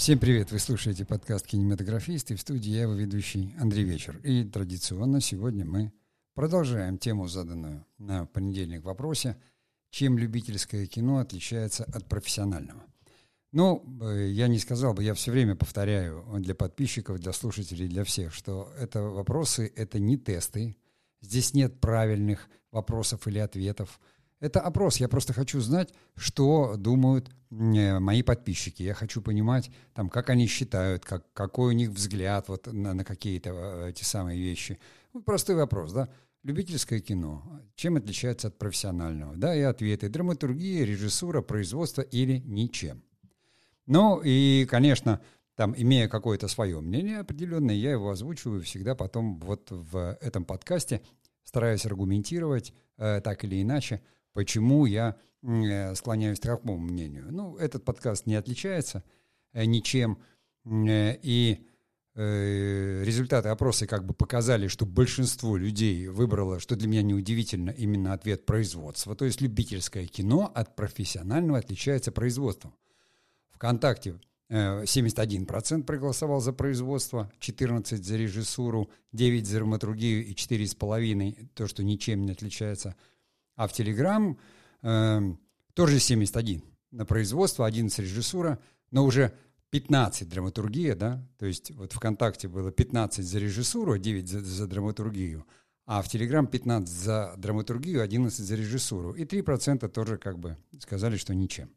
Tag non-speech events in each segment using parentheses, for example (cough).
Всем привет! Вы слушаете подкаст «Кинематографист» и в студии я, его ведущий Андрей Вечер. И традиционно сегодня мы продолжаем тему, заданную на понедельник в вопросе «Чем любительское кино отличается от профессионального?» Ну, э, я не сказал бы, я все время повторяю для подписчиков, для слушателей, для всех, что это вопросы, это не тесты, здесь нет правильных вопросов или ответов – это опрос. Я просто хочу знать, что думают э, мои подписчики. Я хочу понимать, там, как они считают, как, какой у них взгляд вот на, на какие-то э, эти самые вещи. Ну, простой вопрос, да? Любительское кино. Чем отличается от профессионального? Да, и ответы. Драматургия, режиссура, производство или ничем. Ну и, конечно, там, имея какое-то свое мнение определенное, я его озвучиваю всегда потом вот в этом подкасте, стараюсь аргументировать э, так или иначе, Почему я э, склоняюсь к такому мнению? Ну, этот подкаст не отличается э, ничем, э, и результаты опроса как бы показали, что большинство людей выбрало, что для меня неудивительно, именно ответ производства. То есть любительское кино от профессионального отличается производством. ВКонтакте 71% проголосовал за производство, 14% за режиссуру, 9% за драматургию и 4,5% то, что ничем не отличается – а в Telegram э, тоже 71 на производство, 11 режиссура, но уже 15 драматургия, да, то есть вот ВКонтакте было 15 за режиссуру, 9 за, за драматургию, а в Телеграм 15 за драматургию, 11 за режиссуру. И 3% тоже как бы сказали, что ничем.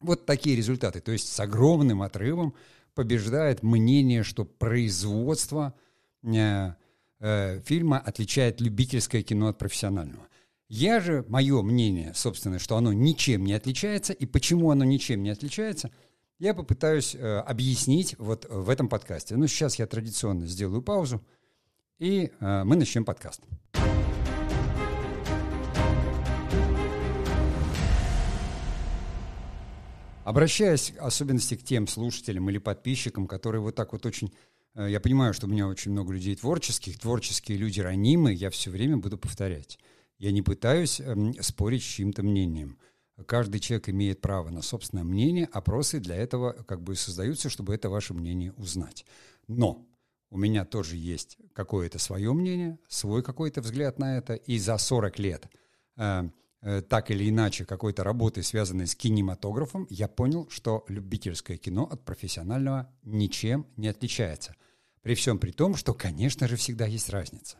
Вот такие результаты. То есть с огромным отрывом побеждает мнение, что производство э, э, фильма отличает любительское кино от профессионального. Я же, мое мнение, собственно, что оно ничем не отличается, и почему оно ничем не отличается, я попытаюсь э, объяснить вот в этом подкасте. Ну, сейчас я традиционно сделаю паузу, и э, мы начнем подкаст. Обращаясь в особенности к тем слушателям или подписчикам, которые вот так вот очень... Э, я понимаю, что у меня очень много людей творческих, творческие люди ранимые, я все время буду повторять. Я не пытаюсь э, спорить с чьим-то мнением. Каждый человек имеет право на собственное мнение, опросы для этого как бы создаются, чтобы это ваше мнение узнать. Но у меня тоже есть какое-то свое мнение, свой какой-то взгляд на это, и за 40 лет э, э, так или иначе какой-то работы, связанной с кинематографом, я понял, что любительское кино от профессионального ничем не отличается. При всем при том, что, конечно же, всегда есть разница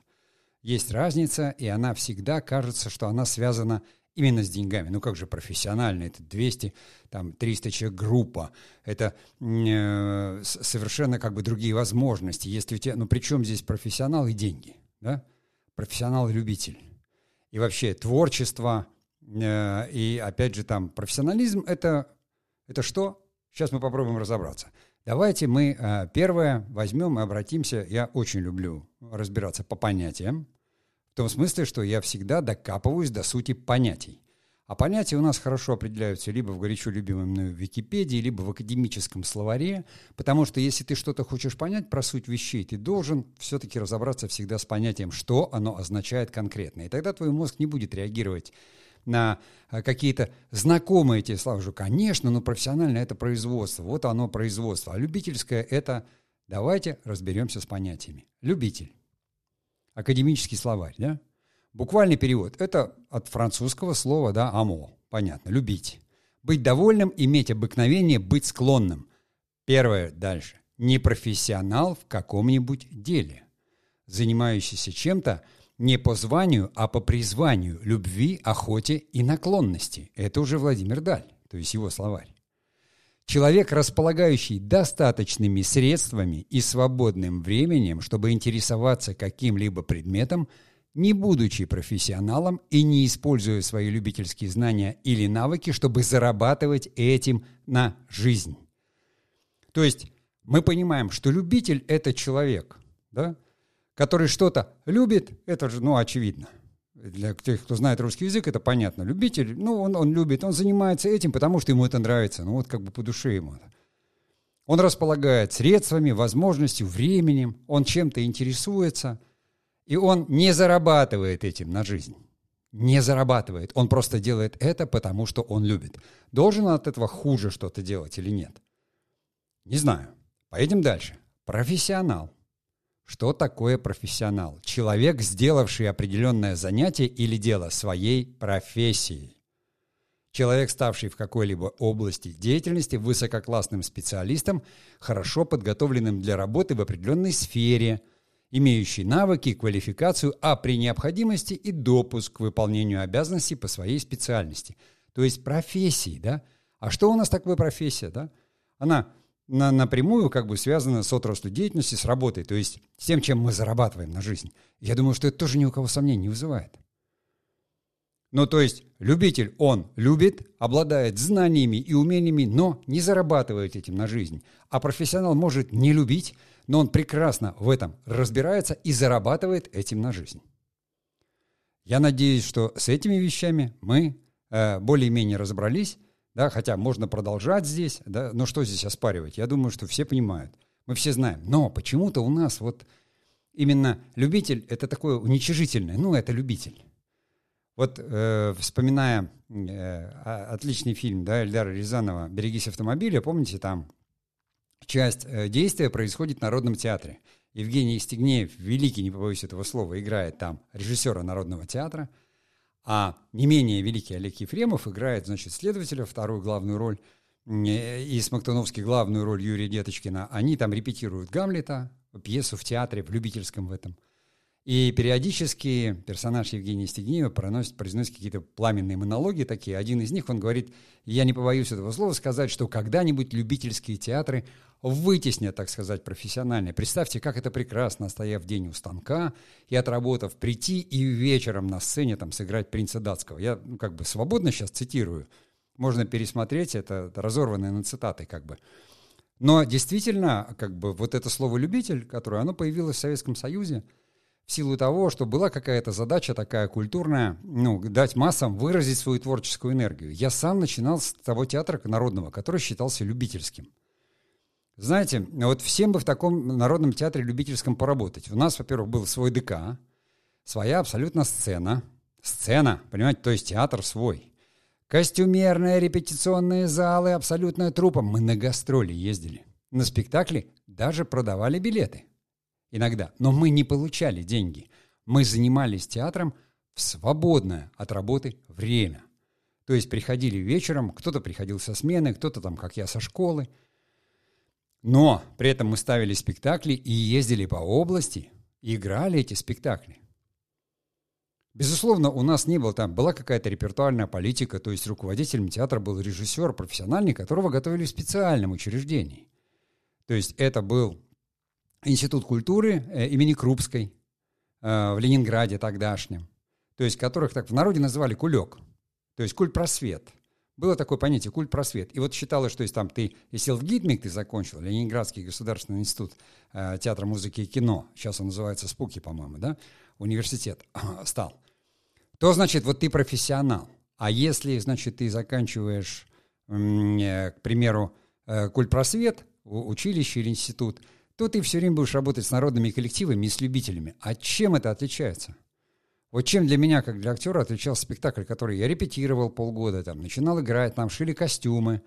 есть разница, и она всегда кажется, что она связана именно с деньгами. Ну как же профессионально, это 200, там 300 человек группа, это э, совершенно как бы другие возможности. Если у тебя, ну при чем здесь профессионал и деньги, да? Профессионал и любитель. И вообще творчество, э, и опять же там профессионализм, это, это что? Сейчас мы попробуем разобраться. Давайте мы э, первое возьмем и обратимся. Я очень люблю разбираться по понятиям. В том смысле, что я всегда докапываюсь до сути понятий. А понятия у нас хорошо определяются либо в горячо любимой мной Википедии, либо в академическом словаре, потому что если ты что-то хочешь понять про суть вещей, ты должен все-таки разобраться всегда с понятием, что оно означает конкретно. И тогда твой мозг не будет реагировать на э, какие-то знакомые эти слова. Что, конечно, но профессиональное это производство, вот оно производство. А любительское это... Давайте разберемся с понятиями. Любитель. Академический словарь, да? Буквальный перевод – это от французского слова, да, «амо», понятно, любить. Быть довольным, иметь обыкновение, быть склонным. Первое дальше. Не профессионал в каком-нибудь деле, занимающийся чем-то – не по званию, а по призванию, любви, охоте и наклонности. Это уже Владимир Даль, то есть его словарь. Человек, располагающий достаточными средствами и свободным временем, чтобы интересоваться каким-либо предметом, не будучи профессионалом и не используя свои любительские знания или навыки, чтобы зарабатывать этим на жизнь. То есть мы понимаем, что любитель – это человек, да? Который что-то любит, это же, ну, очевидно. Для тех, кто знает русский язык, это понятно. Любитель, ну, он, он любит, он занимается этим, потому что ему это нравится. Ну, вот как бы по душе ему. Он располагает средствами, возможностью, временем, он чем-то интересуется, и он не зарабатывает этим на жизнь. Не зарабатывает. Он просто делает это, потому что он любит. Должен он от этого хуже что-то делать или нет? Не знаю. Поедем дальше. Профессионал. Что такое профессионал? Человек, сделавший определенное занятие или дело своей профессией. Человек, ставший в какой-либо области деятельности высококлассным специалистом, хорошо подготовленным для работы в определенной сфере, имеющий навыки, квалификацию, а при необходимости и допуск к выполнению обязанностей по своей специальности. То есть профессии, да? А что у нас такое профессия, да? Она на, напрямую как бы связана с отраслью деятельности, с работой, то есть с тем, чем мы зарабатываем на жизнь. Я думаю, что это тоже ни у кого сомнений не вызывает. Ну, то есть любитель, он любит, обладает знаниями и умениями, но не зарабатывает этим на жизнь. А профессионал может не любить, но он прекрасно в этом разбирается и зарабатывает этим на жизнь. Я надеюсь, что с этими вещами мы э, более-менее разобрались, да, хотя можно продолжать здесь, да, но что здесь оспаривать? Я думаю, что все понимают, мы все знаем. Но почему-то у нас вот именно любитель – это такое уничижительное, ну, это любитель. Вот э, вспоминая э, отличный фильм да, Эльдара Рязанова «Берегись автомобиля», помните, там часть э, действия происходит в Народном театре. Евгений Стегнеев, великий, не побоюсь этого слова, играет там режиссера Народного театра, а не менее великий Олег Ефремов играет, значит, следователя, вторую главную роль, э, и Смоктуновский главную роль Юрия Деточкина. Они там репетируют Гамлета, пьесу в театре, в любительском в этом – и периодически персонаж Евгения Стегнеева проносит, произносит какие-то пламенные монологи такие. Один из них, он говорит, я не побоюсь этого слова сказать, что когда-нибудь любительские театры вытеснят, так сказать, профессиональные. Представьте, как это прекрасно, стояв день у станка и отработав, прийти и вечером на сцене там сыграть принца датского. Я ну, как бы свободно сейчас цитирую. Можно пересмотреть, это разорванное на цитаты как бы. Но действительно, как бы вот это слово «любитель», которое оно появилось в Советском Союзе – в силу того, что была какая-то задача такая культурная, ну, дать массам выразить свою творческую энергию. Я сам начинал с того театра народного, который считался любительским. Знаете, вот всем бы в таком народном театре любительском поработать. У нас, во-первых, был свой ДК, своя абсолютно сцена. Сцена, понимаете, то есть театр свой. Костюмерные репетиционные залы, абсолютная трупа. Мы на гастроли ездили. На спектакли даже продавали билеты иногда, но мы не получали деньги. Мы занимались театром в свободное от работы время. То есть приходили вечером, кто-то приходил со смены, кто-то там, как я, со школы. Но при этом мы ставили спектакли и ездили по области, играли эти спектакли. Безусловно, у нас не было там, была какая-то репертуарная политика, то есть руководителем театра был режиссер профессиональный, которого готовили в специальном учреждении. То есть это был Институт культуры э, имени Крупской э, в Ленинграде тогдашнем, то есть которых так в народе называли кулек, то есть культпросвет. Было такое понятие культпросвет. И вот считалось, что если там ты, если в ГИТМИК ты закончил, Ленинградский государственный институт э, театра, музыки и кино, сейчас он называется СПУКИ, по-моему, да, университет стал, то, значит, вот ты профессионал. А если, значит, ты заканчиваешь, к примеру, культпросвет, училище или институт – то ты все время будешь работать с народными коллективами и с любителями. А чем это отличается? Вот чем для меня, как для актера, отличался спектакль, который я репетировал полгода, там, начинал играть, нам шили костюмы,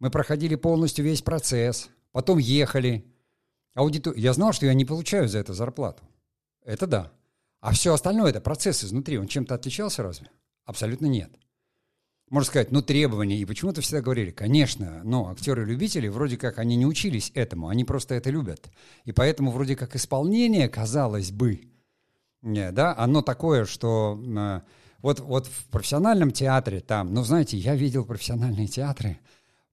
мы проходили полностью весь процесс, потом ехали. Аудитор... Я знал, что я не получаю за это зарплату. Это да. А все остальное, это процесс изнутри, он чем-то отличался разве? Абсолютно нет можно сказать, ну, требования. И почему-то всегда говорили, конечно, но актеры-любители, вроде как они не учились этому, они просто это любят. И поэтому вроде как исполнение, казалось бы, не, да, оно такое, что э, вот, вот в профессиональном театре там, ну, знаете, я видел профессиональные театры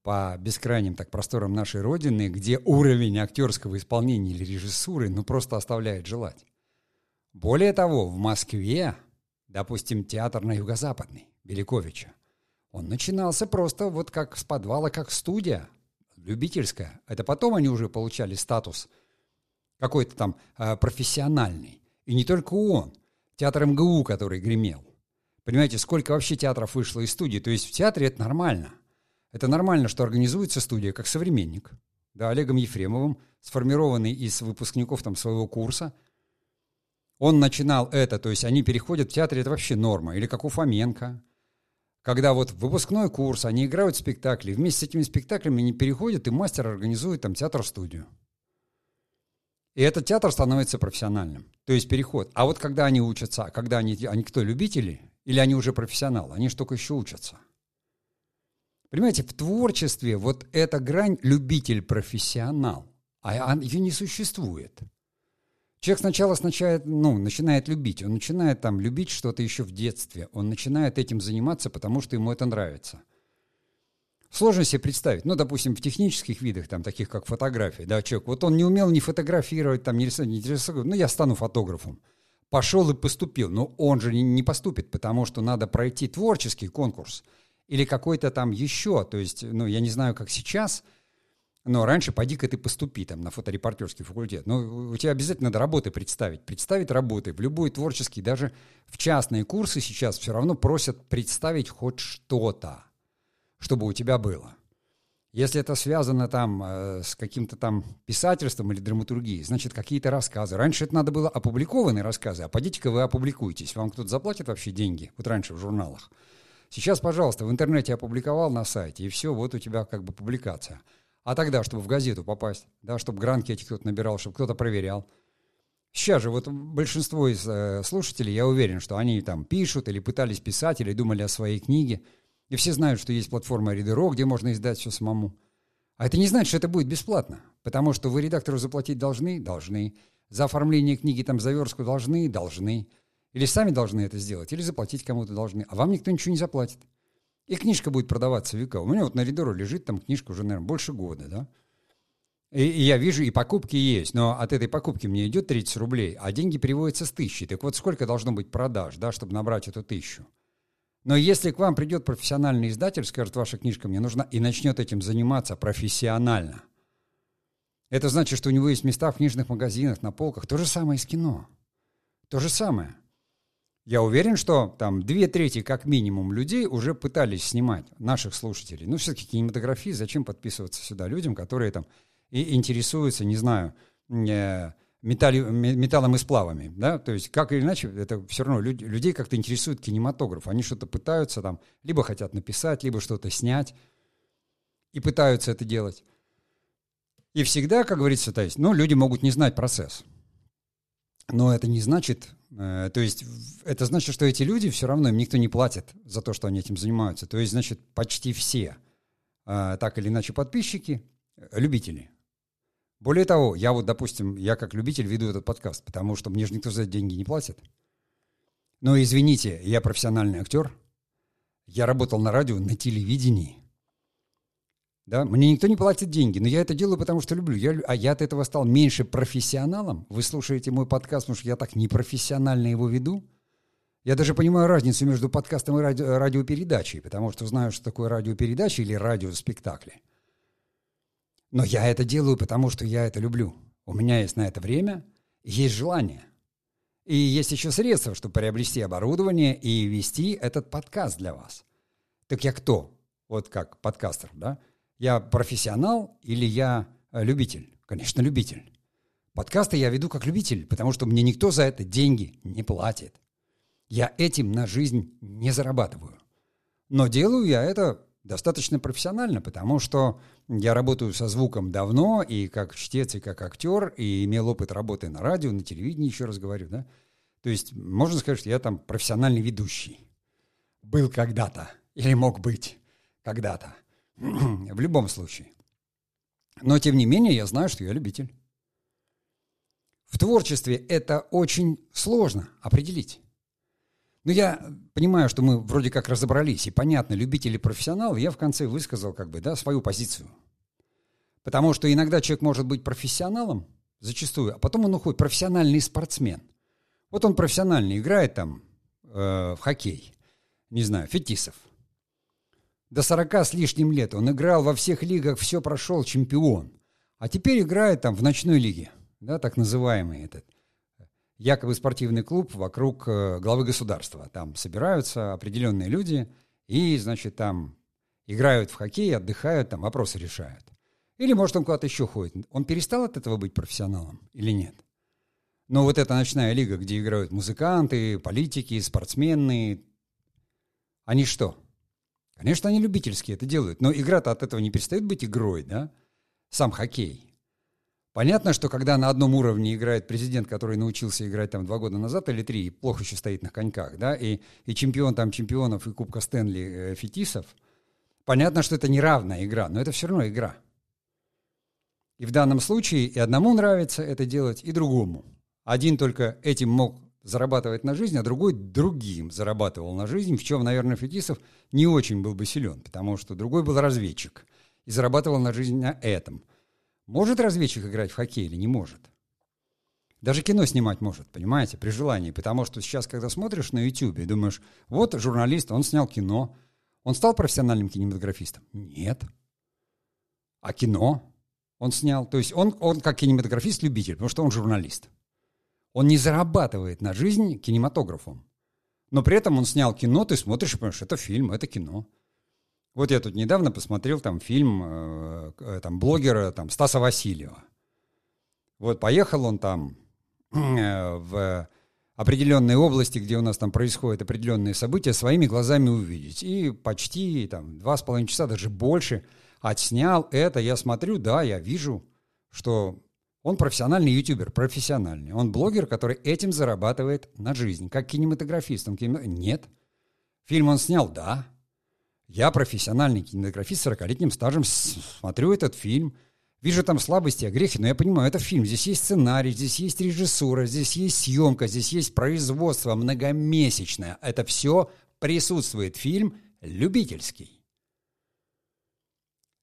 по бескрайним так просторам нашей Родины, где уровень актерского исполнения или режиссуры, ну, просто оставляет желать. Более того, в Москве, допустим, театр на Юго-Западный, Беляковича, он начинался просто вот как с подвала, как студия, любительская. Это потом они уже получали статус какой-то там э, профессиональный. И не только он. Театр МГУ, который гремел. Понимаете, сколько вообще театров вышло из студии. То есть в театре это нормально. Это нормально, что организуется студия как современник. Да, Олегом Ефремовым, сформированный из выпускников там своего курса. Он начинал это, то есть они переходят в театре, это вообще норма. Или как у Фоменко, когда вот выпускной курс, они играют спектакли, вместе с этими спектаклями они переходят, и мастер организует там театр-студию. И этот театр становится профессиональным. То есть переход. А вот когда они учатся, когда они, они кто, любители? Или они уже профессионалы? Они же только еще учатся. Понимаете, в творчестве вот эта грань любитель-профессионал, а ее не существует. Человек сначала начинает, ну, начинает любить. Он начинает там любить что-то еще в детстве. Он начинает этим заниматься, потому что ему это нравится. Сложно себе представить. Ну, допустим, в технических видах, там, таких как фотография, да, человек, вот он не умел ни фотографировать, там, ни рисовать, ни рисовать, ну, я стану фотографом. Пошел и поступил. Но он же не поступит, потому что надо пройти творческий конкурс или какой-то там еще. То есть, ну, я не знаю, как сейчас – но раньше пойди-ка ты поступи там на фоторепортерский факультет. Но у тебя обязательно надо работы представить. Представить работы в любой творческий, даже в частные курсы сейчас все равно просят представить хоть что-то, чтобы у тебя было. Если это связано там э, с каким-то там писательством или драматургией, значит, какие-то рассказы. Раньше это надо было опубликованные рассказы, а пойдите-ка вы опубликуйтесь. Вам кто-то заплатит вообще деньги? Вот раньше в журналах. Сейчас, пожалуйста, в интернете опубликовал на сайте, и все, вот у тебя как бы публикация. А тогда, чтобы в газету попасть, да, чтобы гранки эти кто-то набирал, чтобы кто-то проверял. Сейчас же вот большинство из э, слушателей, я уверен, что они там пишут или пытались писать, или думали о своей книге. И все знают, что есть платформа Reader.ro, где можно издать все самому. А это не значит, что это будет бесплатно. Потому что вы редактору заплатить должны? Должны. За оформление книги, там, заверстку должны? Должны. Или сами должны это сделать, или заплатить кому-то должны. А вам никто ничего не заплатит. И книжка будет продаваться века. У меня вот на Ридору лежит там книжка уже, наверное, больше года, да? И, и я вижу, и покупки есть, но от этой покупки мне идет 30 рублей, а деньги переводятся с тысячи. Так вот, сколько должно быть продаж, да, чтобы набрать эту тысячу? Но если к вам придет профессиональный издатель, скажет, ваша книжка мне нужна, и начнет этим заниматься профессионально, это значит, что у него есть места в книжных магазинах, на полках. То же самое и с кино. То же самое. Я уверен, что там две трети как минимум людей уже пытались снимать наших слушателей. Ну, все-таки кинематографии, зачем подписываться сюда людям, которые там и интересуются, не знаю, э, металли, металлом и сплавами, да, то есть как или иначе, это все равно люд, людей как-то интересует кинематограф, они что-то пытаются там, либо хотят написать, либо что-то снять, и пытаются это делать. И всегда, как говорится, то есть, ну, люди могут не знать процесс, но это не значит, Э, то есть это значит, что эти люди все равно, им никто не платит за то, что они этим занимаются. То есть, значит, почти все, э, так или иначе, подписчики, любители. Более того, я вот, допустим, я как любитель веду этот подкаст, потому что мне же никто за это деньги не платит. Но извините, я профессиональный актер, я работал на радио, на телевидении – да? Мне никто не платит деньги, но я это делаю, потому что люблю. Я, а я от этого стал меньше профессионалом. Вы слушаете мой подкаст, потому что я так непрофессионально его веду. Я даже понимаю разницу между подкастом и ради, радиопередачей, потому что знаю, что такое радиопередача или радиоспектакли. Но я это делаю, потому что я это люблю. У меня есть на это время, есть желание. И есть еще средства, чтобы приобрести оборудование и вести этот подкаст для вас. Так я кто? Вот как подкастер, да? Я профессионал или я э, любитель? Конечно, любитель. Подкасты я веду как любитель, потому что мне никто за это деньги не платит. Я этим на жизнь не зарабатываю. Но делаю я это достаточно профессионально, потому что я работаю со звуком давно, и как чтец, и как актер, и имел опыт работы на радио, на телевидении, еще раз говорю, да. То есть можно сказать, что я там профессиональный ведущий. Был когда-то, или мог быть когда-то. (clears throat) В любом случае. Но, тем не менее, я знаю, что я любитель. В творчестве это очень сложно определить. Но я понимаю, что мы вроде как разобрались, и понятно, любитель или профессионал, я в конце высказал как бы, да, свою позицию. Потому что иногда человек может быть профессионалом, зачастую, а потом он уходит, профессиональный спортсмен. Вот он профессионально играет там э, в хоккей, не знаю, Фетисов. До сорока с лишним лет он играл во всех лигах, все прошел, чемпион. А теперь играет там в ночной лиге, да, так называемый этот якобы спортивный клуб вокруг э, главы государства. Там собираются определенные люди и, значит, там играют в хоккей, отдыхают, там вопросы решают. Или, может, он куда-то еще ходит. Он перестал от этого быть профессионалом или нет? Но вот эта ночная лига, где играют музыканты, политики, спортсмены, они что? Конечно, они любительские это делают, но игра-то от этого не перестает быть игрой, да? Сам хоккей. Понятно, что когда на одном уровне играет президент, который научился играть там два года назад или три, и плохо еще стоит на коньках, да, и, и чемпион там чемпионов и Кубка Стэнли э, Фетисов, понятно, что это не равная игра, но это все равно игра. И в данном случае и одному нравится это делать, и другому. Один только этим мог зарабатывать на жизнь, а другой другим зарабатывал на жизнь, в чем, наверное, Фетисов не очень был бы силен, потому что другой был разведчик и зарабатывал на жизнь на этом – может разведчик играть в хоккей или не может? Даже кино снимать может, понимаете, при желании. Потому что сейчас, когда смотришь на YouTube думаешь, вот журналист, он снял кино, он стал профессиональным кинематографистом? Нет. А кино он снял? То есть он, он как кинематографист-любитель, потому что он журналист. Он не зарабатывает на жизнь кинематографом. Но при этом он снял кино, ты смотришь и понимаешь, это фильм, это кино. Вот я тут недавно посмотрел там фильм э, э, там, блогера там, Стаса Васильева. Вот поехал он там (clears throat) э, в определенной области, где у нас там происходят определенные события, своими глазами увидеть. И почти там два с половиной часа, даже больше, отснял это. Я смотрю, да, я вижу, что он профессиональный ютубер, профессиональный. Он блогер, который этим зарабатывает на жизнь. Как кинематографист. Он кинем... Нет. Фильм он снял, да. Я профессиональный кинематографист с 40-летним стажем, смотрю этот фильм, вижу там слабости, огрехи, но я понимаю, это фильм, здесь есть сценарий, здесь есть режиссура, здесь есть съемка, здесь есть производство многомесячное. Это все присутствует. Фильм любительский.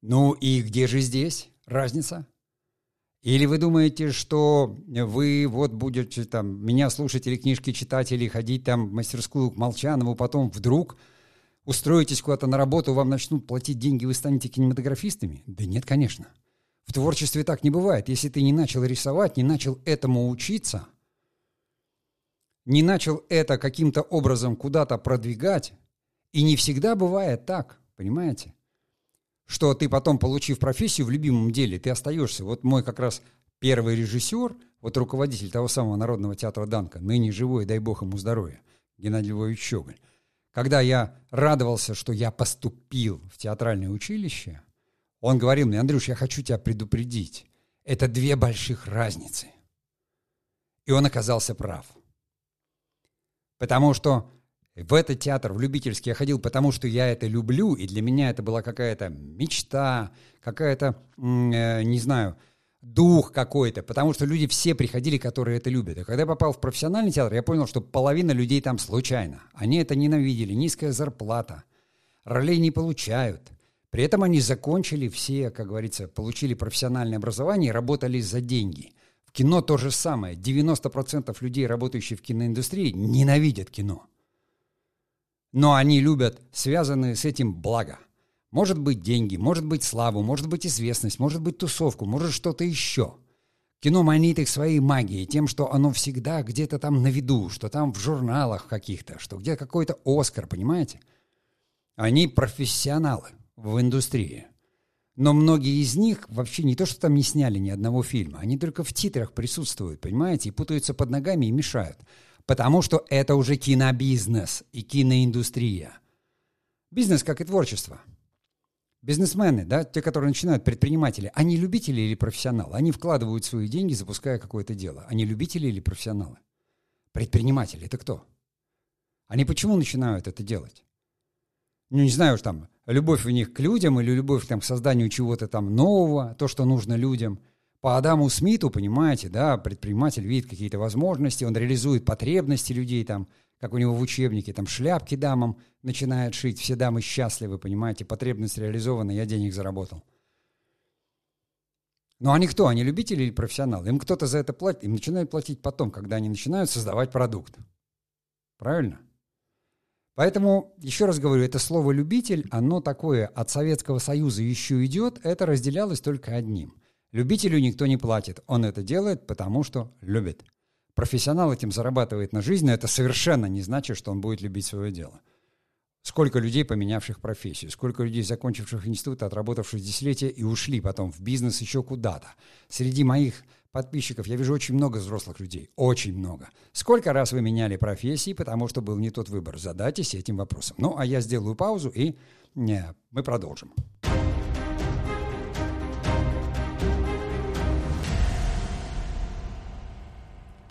Ну и где же здесь разница? Или вы думаете, что вы вот будете там меня слушать или книжки читать, или ходить там в мастерскую к Молчанову, потом вдруг устроитесь куда-то на работу, вам начнут платить деньги, вы станете кинематографистами? Да нет, конечно. В творчестве так не бывает. Если ты не начал рисовать, не начал этому учиться, не начал это каким-то образом куда-то продвигать, и не всегда бывает так, понимаете? Что ты потом, получив профессию в любимом деле, ты остаешься. Вот мой как раз первый режиссер, вот руководитель того самого Народного театра Данка, ныне живой, дай бог ему здоровья, Геннадий Львович Щеголь, когда я радовался, что я поступил в театральное училище, он говорил мне, Андрюш, я хочу тебя предупредить. Это две больших разницы. И он оказался прав. Потому что в этот театр, в любительский я ходил, потому что я это люблю, и для меня это была какая-то мечта, какая-то, э, не знаю, дух какой-то, потому что люди все приходили, которые это любят. И когда я попал в профессиональный театр, я понял, что половина людей там случайно. Они это ненавидели, низкая зарплата, ролей не получают. При этом они закончили все, как говорится, получили профессиональное образование и работали за деньги. В кино то же самое. 90% людей, работающих в киноиндустрии, ненавидят кино. Но они любят связанные с этим блага. Может быть деньги, может быть славу, может быть известность, может быть тусовку, может что-то еще. Кино манит их своей магией, тем, что оно всегда где-то там на виду, что там в журналах каких-то, что где какой-то Оскар, понимаете? Они профессионалы в индустрии. Но многие из них вообще не то, что там не сняли ни одного фильма, они только в титрах присутствуют, понимаете, и путаются под ногами и мешают. Потому что это уже кинобизнес и киноиндустрия. Бизнес, как и творчество – Бизнесмены, да, те, которые начинают, предприниматели, они любители или профессионалы? Они вкладывают свои деньги, запуская какое-то дело. Они любители или профессионалы? Предприниматели – это кто? Они почему начинают это делать? Ну, не знаю уж там, любовь у них к людям или любовь там, к созданию чего-то там нового, то, что нужно людям. По Адаму Смиту, понимаете, да, предприниматель видит какие-то возможности, он реализует потребности людей там – как у него в учебнике, там шляпки дамам начинает шить, все дамы счастливы, понимаете, потребность реализована, я денег заработал. Но они кто? Они любители или профессионалы? Им кто-то за это платит, им начинают платить потом, когда они начинают создавать продукт. Правильно? Поэтому, еще раз говорю, это слово «любитель», оно такое от Советского Союза еще идет, это разделялось только одним. Любителю никто не платит, он это делает, потому что любит. Профессионал этим зарабатывает на жизнь, но это совершенно не значит, что он будет любить свое дело. Сколько людей, поменявших профессию, сколько людей, закончивших институт, отработавших десятилетия и ушли потом в бизнес еще куда-то. Среди моих подписчиков я вижу очень много взрослых людей, очень много. Сколько раз вы меняли профессии, потому что был не тот выбор? Задайтесь этим вопросом. Ну, а я сделаю паузу, и не, мы продолжим.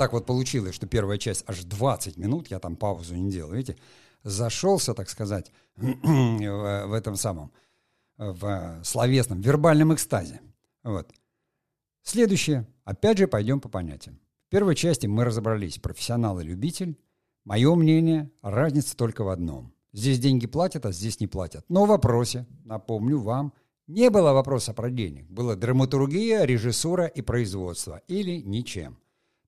Так вот получилось, что первая часть аж 20 минут, я там паузу не делал, видите? зашелся, так сказать, (clears throat) в этом самом, в словесном, вербальном экстазе. Вот. Следующее. Опять же, пойдем по понятиям. В первой части мы разобрались, профессионал и любитель. Мое мнение, разница только в одном. Здесь деньги платят, а здесь не платят. Но в вопросе, напомню вам, не было вопроса про денег. Было драматургия, режиссура и производство. Или ничем.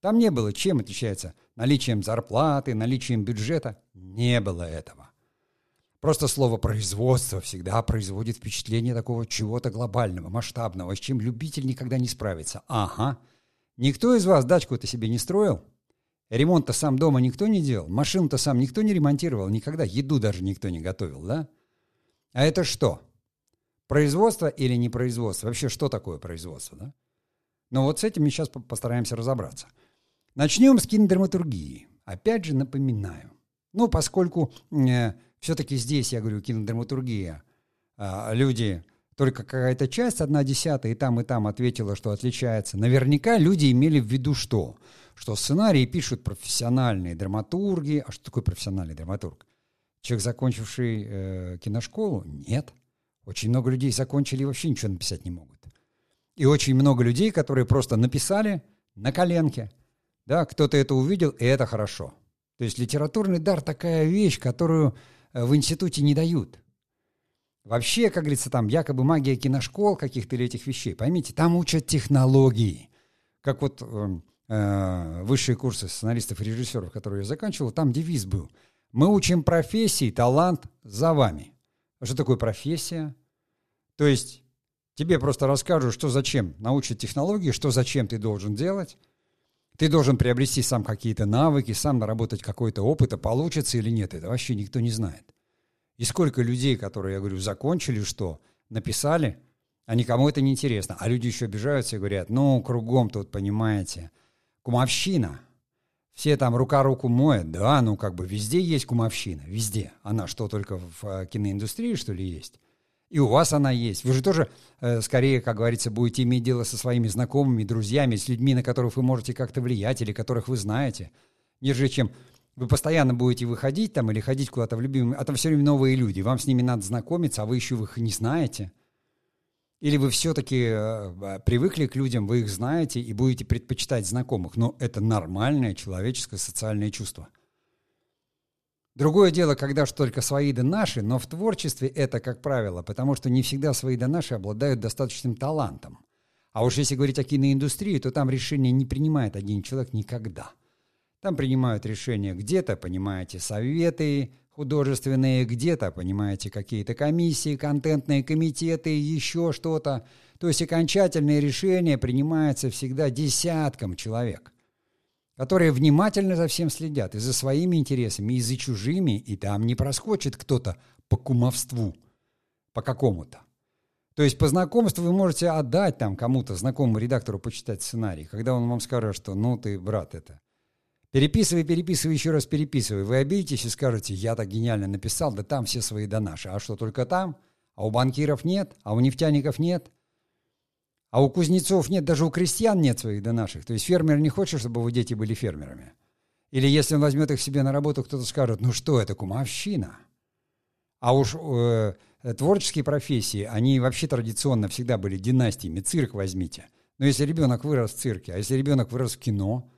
Там не было, чем отличается наличием зарплаты, наличием бюджета. Не было этого. Просто слово «производство» всегда производит впечатление такого чего-то глобального, масштабного, с чем любитель никогда не справится. Ага. Никто из вас дачку-то себе не строил? Ремонт-то сам дома никто не делал? Машину-то сам никто не ремонтировал? Никогда еду даже никто не готовил, да? А это что? Производство или не производство? Вообще, что такое производство, да? Ну вот с этим мы сейчас постараемся разобраться – Начнем с кинодраматургии. Опять же напоминаю. Ну, поскольку э, все-таки здесь, я говорю, кинодраматургия, э, люди, только какая-то часть, одна десятая, и там, и там ответила, что отличается. Наверняка люди имели в виду что? Что сценарии пишут профессиональные драматурги. А что такое профессиональный драматург? Человек, закончивший э, киношколу? Нет. Очень много людей закончили и вообще ничего написать не могут. И очень много людей, которые просто написали на коленке – да, кто-то это увидел, и это хорошо. То есть литературный дар такая вещь, которую э, в институте не дают. Вообще, как говорится, там якобы магия киношкол каких-то или этих вещей. Поймите, там учат технологии. Как вот э, э, высшие курсы сценаристов и режиссеров, которые я заканчивал, там девиз был. Мы учим профессии, талант за вами. А что такое профессия? То есть тебе просто расскажут, что зачем, научат технологии, что зачем ты должен делать, ты должен приобрести сам какие-то навыки, сам наработать какой-то опыт, а получится или нет, это вообще никто не знает. И сколько людей, которые, я говорю, закончили что, написали, а никому это не интересно. А люди еще обижаются и говорят, ну, кругом тут, понимаете, кумовщина. Все там рука руку моет, да, ну, как бы везде есть кумовщина, везде. Она что, только в э, киноиндустрии, что ли, есть? И у вас она есть. Вы же тоже, э, скорее, как говорится, будете иметь дело со своими знакомыми, друзьями, с людьми, на которых вы можете как-то влиять или которых вы знаете, нежели чем вы постоянно будете выходить там или ходить куда-то в любимый... А там все время новые люди. Вам с ними надо знакомиться, а вы еще их не знаете. Или вы все-таки э, привыкли к людям, вы их знаете и будете предпочитать знакомых. Но это нормальное человеческое социальное чувство – Другое дело, когда что только свои да наши, но в творчестве это, как правило, потому что не всегда свои да наши обладают достаточным талантом. А уж если говорить о киноиндустрии, то там решение не принимает один человек никогда. Там принимают решения где-то, понимаете, советы художественные, где-то, понимаете, какие-то комиссии, контентные комитеты, еще что-то. То есть окончательное решение принимается всегда десятком человек которые внимательно за всем следят, и за своими интересами, и за чужими, и там не проскочит кто-то по кумовству, по какому-то. То есть по знакомству вы можете отдать там кому-то, знакомому редактору, почитать сценарий, когда он вам скажет, что ну ты, брат, это... Переписывай, переписывай, еще раз переписывай. Вы обидитесь и скажете, я так гениально написал, да там все свои да наши. А что, только там? А у банкиров нет? А у нефтяников нет? А у кузнецов нет, даже у крестьян нет своих до наших. То есть фермер не хочет, чтобы его дети были фермерами. Или если он возьмет их себе на работу, кто-то скажет, ну что это, кумовщина. А уж э, творческие профессии, они вообще традиционно всегда были династиями. Цирк возьмите. Но если ребенок вырос в цирке, а если ребенок вырос в кино,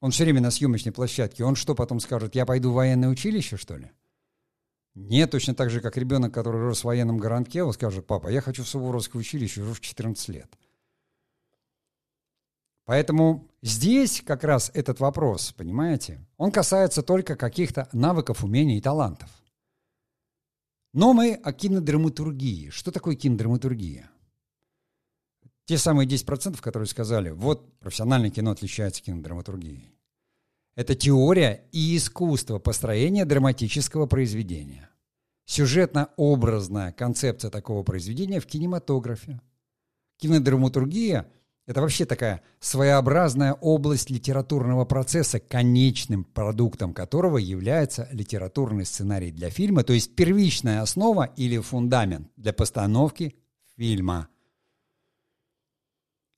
он все время на съемочной площадке, он что потом скажет, я пойду в военное училище, что ли? Нет, точно так же, как ребенок, который рос в военном городке, он скажет, папа, я хочу в Суворовское училище уже в 14 лет. Поэтому здесь как раз этот вопрос, понимаете, он касается только каких-то навыков, умений и талантов. Но мы о кинодраматургии. Что такое кинодраматургия? Те самые 10%, которые сказали, вот профессиональное кино отличается кинодраматургией. Это теория и искусство построения драматического произведения. сюжетно-образная концепция такого произведения в кинематографе. Кинодраматургия – это вообще такая своеобразная область литературного процесса, конечным продуктом которого является литературный сценарий для фильма, то есть первичная основа или фундамент для постановки фильма.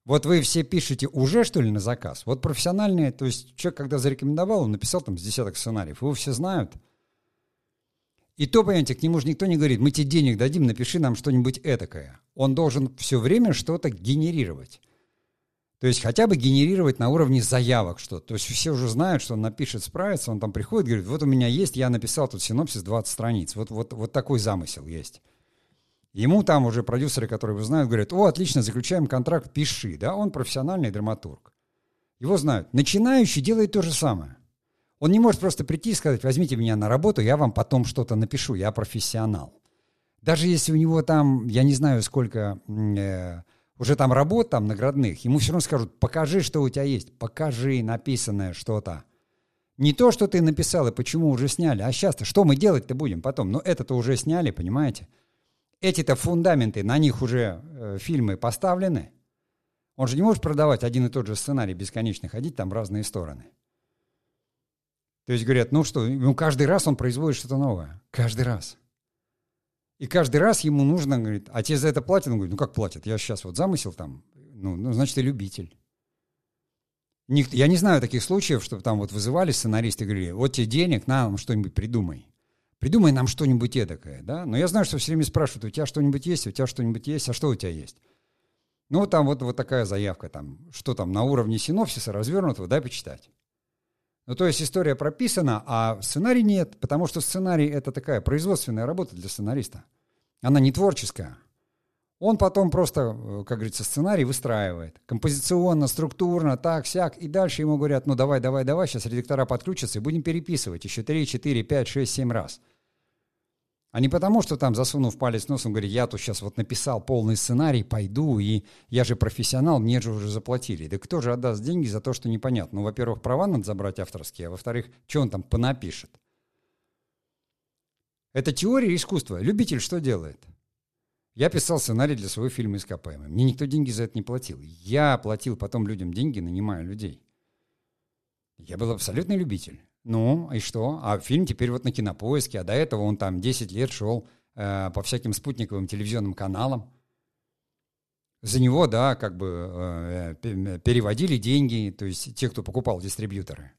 Вот вы все пишете уже, что ли, на заказ? Вот профессиональные, то есть человек, когда зарекомендовал, он написал там с десяток сценариев, его все знают – и то, понимаете, к нему же никто не говорит, мы тебе денег дадим, напиши нам что-нибудь этакое. Он должен все время что-то генерировать. То есть хотя бы генерировать на уровне заявок что-то. То есть все уже знают, что он напишет, справится, он там приходит, говорит, вот у меня есть, я написал тут синопсис 20 страниц. Вот, вот, вот такой замысел есть. Ему там уже продюсеры, которые его знают, говорят, о, отлично, заключаем контракт, пиши. Да, он профессиональный драматург. Его знают. Начинающий делает то же самое. Он не может просто прийти и сказать, возьмите меня на работу, я вам потом что-то напишу, я профессионал. Даже если у него там, я не знаю, сколько э, уже там работ там наградных, ему все равно скажут, покажи, что у тебя есть, покажи написанное что-то. Не то, что ты написал и почему уже сняли, а сейчас-то что мы делать-то будем потом? Ну, это-то уже сняли, понимаете? Эти-то фундаменты, на них уже э, фильмы поставлены. Он же не может продавать один и тот же сценарий бесконечно, ходить там разные стороны. То есть говорят, ну что, ну каждый раз он производит что-то новое. Каждый раз. И каждый раз ему нужно, говорит, а тебе за это платят? Он говорит, ну как платят? Я сейчас вот замысел там, ну, ну значит, ты любитель. Ник, я не знаю таких случаев, чтобы там вот вызывали сценаристы и говорили, вот тебе денег, на, что-нибудь придумай. Придумай нам что-нибудь эдакое, да? Но я знаю, что все время спрашивают, у тебя что-нибудь есть, у тебя что-нибудь есть, а что у тебя есть? Ну, там вот, вот такая заявка, там, что там на уровне синопсиса развернутого, дай почитать. Ну, то есть история прописана, а сценарий нет, потому что сценарий — это такая производственная работа для сценариста. Она не творческая. Он потом просто, э, как говорится, сценарий выстраивает. Композиционно, структурно, так, сяк. И дальше ему говорят, ну давай, давай, давай, сейчас редактора подключатся и будем переписывать еще 3, 4, 5, 6, 7 раз. А не потому, что там, засунув палец носом, говорит, я тут сейчас вот написал полный сценарий, пойду, и я же профессионал, мне же уже заплатили. Да кто же отдаст деньги за то, что непонятно? Ну, во-первых, права надо забрать авторские, а во-вторых, что он там понапишет? Это теория искусства. Любитель что делает? Я писал сценарий для своего фильма «Ископаемый». Мне никто деньги за это не платил. Я платил потом людям деньги, нанимая людей. Я был абсолютный любитель. Ну, и что? А фильм теперь вот на кинопоиске, а до этого он там 10 лет шел э, по всяким спутниковым телевизионным каналам. За него, да, как бы э, переводили деньги, то есть те, кто покупал дистрибьюторы.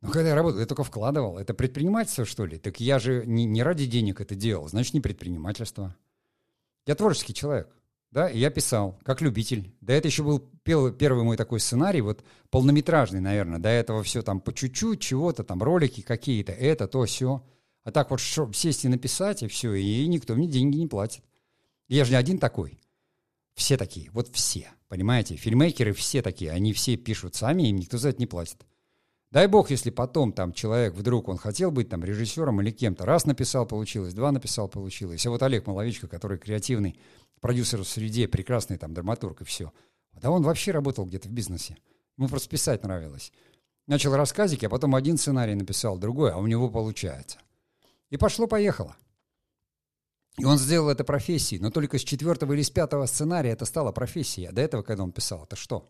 Но когда я работал, я только вкладывал. Это предпринимательство, что ли? Так я же не, не ради денег это делал, значит, не предпринимательство. Я творческий человек да, и я писал, как любитель. До этого еще был первый мой такой сценарий, вот полнометражный, наверное. До этого все там по чуть-чуть, чего-то там, ролики какие-то, это, то, все. А так вот шо, сесть и написать, и все, и никто мне деньги не платит. Я же не один такой. Все такие, вот все, понимаете? Фильмейкеры все такие, они все пишут сами, им никто за это не платит. Дай бог, если потом там человек вдруг, он хотел быть там режиссером или кем-то, раз написал, получилось, два написал, получилось. А вот Олег Маловичко, который креативный, продюсер в среде, прекрасный там драматург и все. Да он вообще работал где-то в бизнесе. Ему просто писать нравилось. Начал рассказики, а потом один сценарий написал, другой, а у него получается. И пошло-поехало. И он сделал это профессией, но только с четвертого или с пятого сценария это стало профессией. А до этого, когда он писал, это что?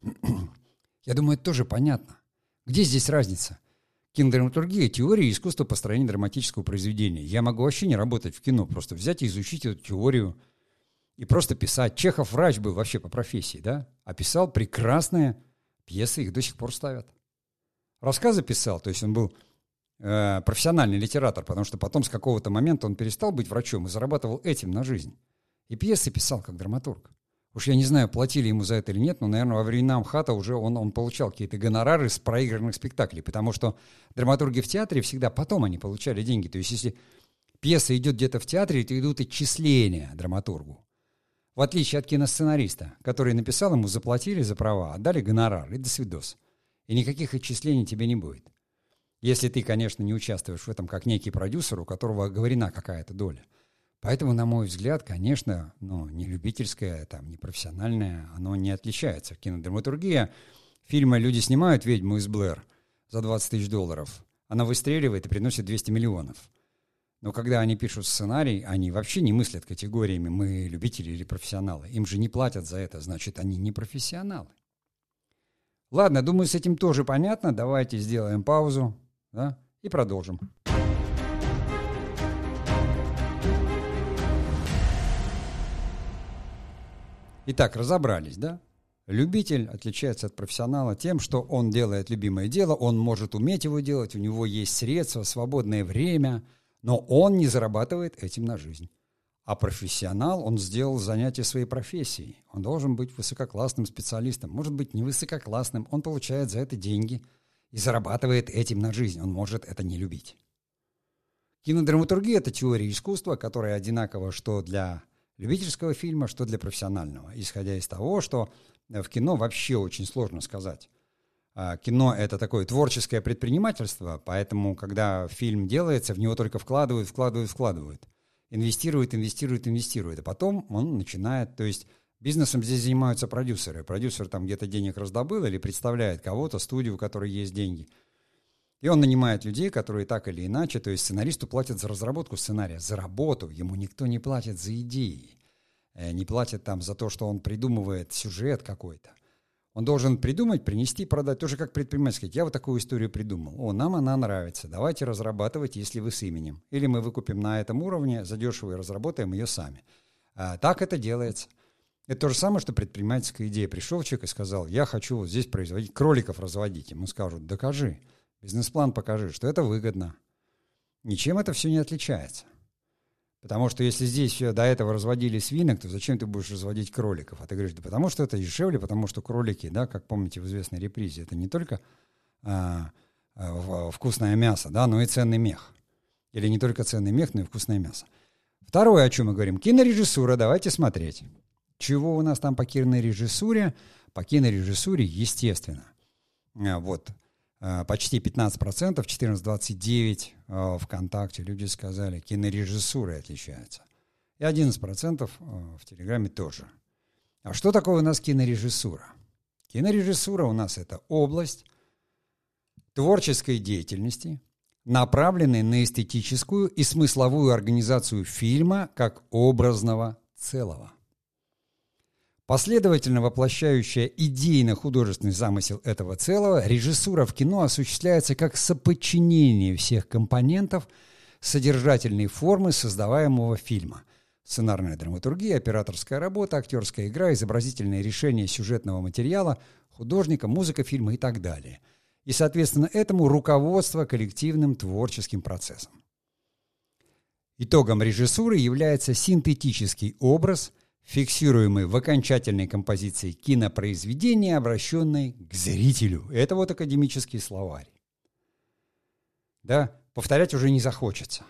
(clears throat) Я думаю, это тоже понятно. Где здесь разница? Кинодраматургия – теория искусства построения драматического произведения. Я могу вообще не работать в кино, просто взять и изучить эту теорию – и просто писать. Чехов врач был вообще по профессии, да? А писал прекрасные пьесы, их до сих пор ставят. Рассказы писал, то есть он был э, профессиональный литератор, потому что потом с какого-то момента он перестал быть врачом и зарабатывал этим на жизнь. И пьесы писал как драматург. Уж я не знаю, платили ему за это или нет, но, наверное, во времена МХАТа уже он, он получал какие-то гонорары с проигранных спектаклей, потому что драматурги в театре всегда потом они получали деньги. То есть если пьеса идет где-то в театре, то идут отчисления драматургу. В отличие от киносценариста, который написал ему, заплатили за права, отдали гонорар и до свидос. И никаких отчислений тебе не будет. Если ты, конечно, не участвуешь в этом как некий продюсер, у которого говорена какая-то доля. Поэтому, на мой взгляд, конечно, ну, не любительское, там, не профессиональное, оно не отличается. Кинодраматургия, фильмы люди снимают «Ведьму из Блэр» за 20 тысяч долларов. Она выстреливает и приносит 200 миллионов. Но когда они пишут сценарий, они вообще не мыслят категориями «мы любители» или «профессионалы». Им же не платят за это, значит, они не профессионалы. Ладно, думаю, с этим тоже понятно. Давайте сделаем паузу да, и продолжим. Итак, разобрались, да? Любитель отличается от профессионала тем, что он делает любимое дело, он может уметь его делать, у него есть средства, свободное время, но он не зарабатывает этим на жизнь. А профессионал, он сделал занятие своей профессией. Он должен быть высококлассным специалистом. Может быть, не высококлассным. Он получает за это деньги и зарабатывает этим на жизнь. Он может это не любить. Кинодраматургия – это теория искусства, которая одинакова что для любительского фильма, что для профессионального. Исходя из того, что в кино вообще очень сложно сказать. А, кино — это такое творческое предпринимательство, поэтому, когда фильм делается, в него только вкладывают, вкладывают, вкладывают инвестирует, инвестирует, инвестирует, а потом он начинает, то есть бизнесом здесь занимаются продюсеры. Продюсер там где-то денег раздобыл или представляет кого-то, студию, у которой есть деньги. И он нанимает людей, которые так или иначе, то есть сценаристу платят за разработку сценария, за работу, ему никто не платит за идеи, э, не платит там за то, что он придумывает сюжет какой-то. Он должен придумать, принести, продать. Тоже как предприниматель сказать, я вот такую историю придумал. О, нам она нравится. Давайте разрабатывать, если вы с именем. Или мы выкупим на этом уровне задешево и разработаем ее сами. А, так это делается. Это то же самое, что предпринимательская идея. Пришел человек и сказал, я хочу вот здесь производить, кроликов разводить. Ему скажут, докажи, бизнес-план покажи, что это выгодно. Ничем это все не отличается. Потому что если здесь все до этого разводили свинок, то зачем ты будешь разводить кроликов? А ты говоришь, да потому что это дешевле, потому что кролики, да, как помните в известной репризе, это не только а, а, вкусное мясо, да, но и ценный мех. Или не только ценный мех, но и вкусное мясо. Второе, о чем мы говорим, кинорежиссура, давайте смотреть. Чего у нас там по кинорежиссуре? По кинорежиссуре, естественно. А, вот, Э, почти 15%, 14,29% э, ВКонтакте люди сказали, кинорежиссура отличается. И 11% э, в Телеграме тоже. А что такое у нас кинорежиссура? Кинорежиссура у нас это область творческой деятельности, направленной на эстетическую и смысловую организацию фильма как образного целого – Последовательно воплощающая идейно-художественный замысел этого целого, режиссура в кино осуществляется как соподчинение всех компонентов содержательной формы создаваемого фильма. Сценарная драматургия, операторская работа, актерская игра, изобразительное решение сюжетного материала, художника, музыка фильма и так далее. И, соответственно, этому руководство коллективным творческим процессом. Итогом режиссуры является синтетический образ – фиксируемый в окончательной композиции кинопроизведения, обращенной к зрителю. Это вот академический словарь. Да, повторять уже не захочется.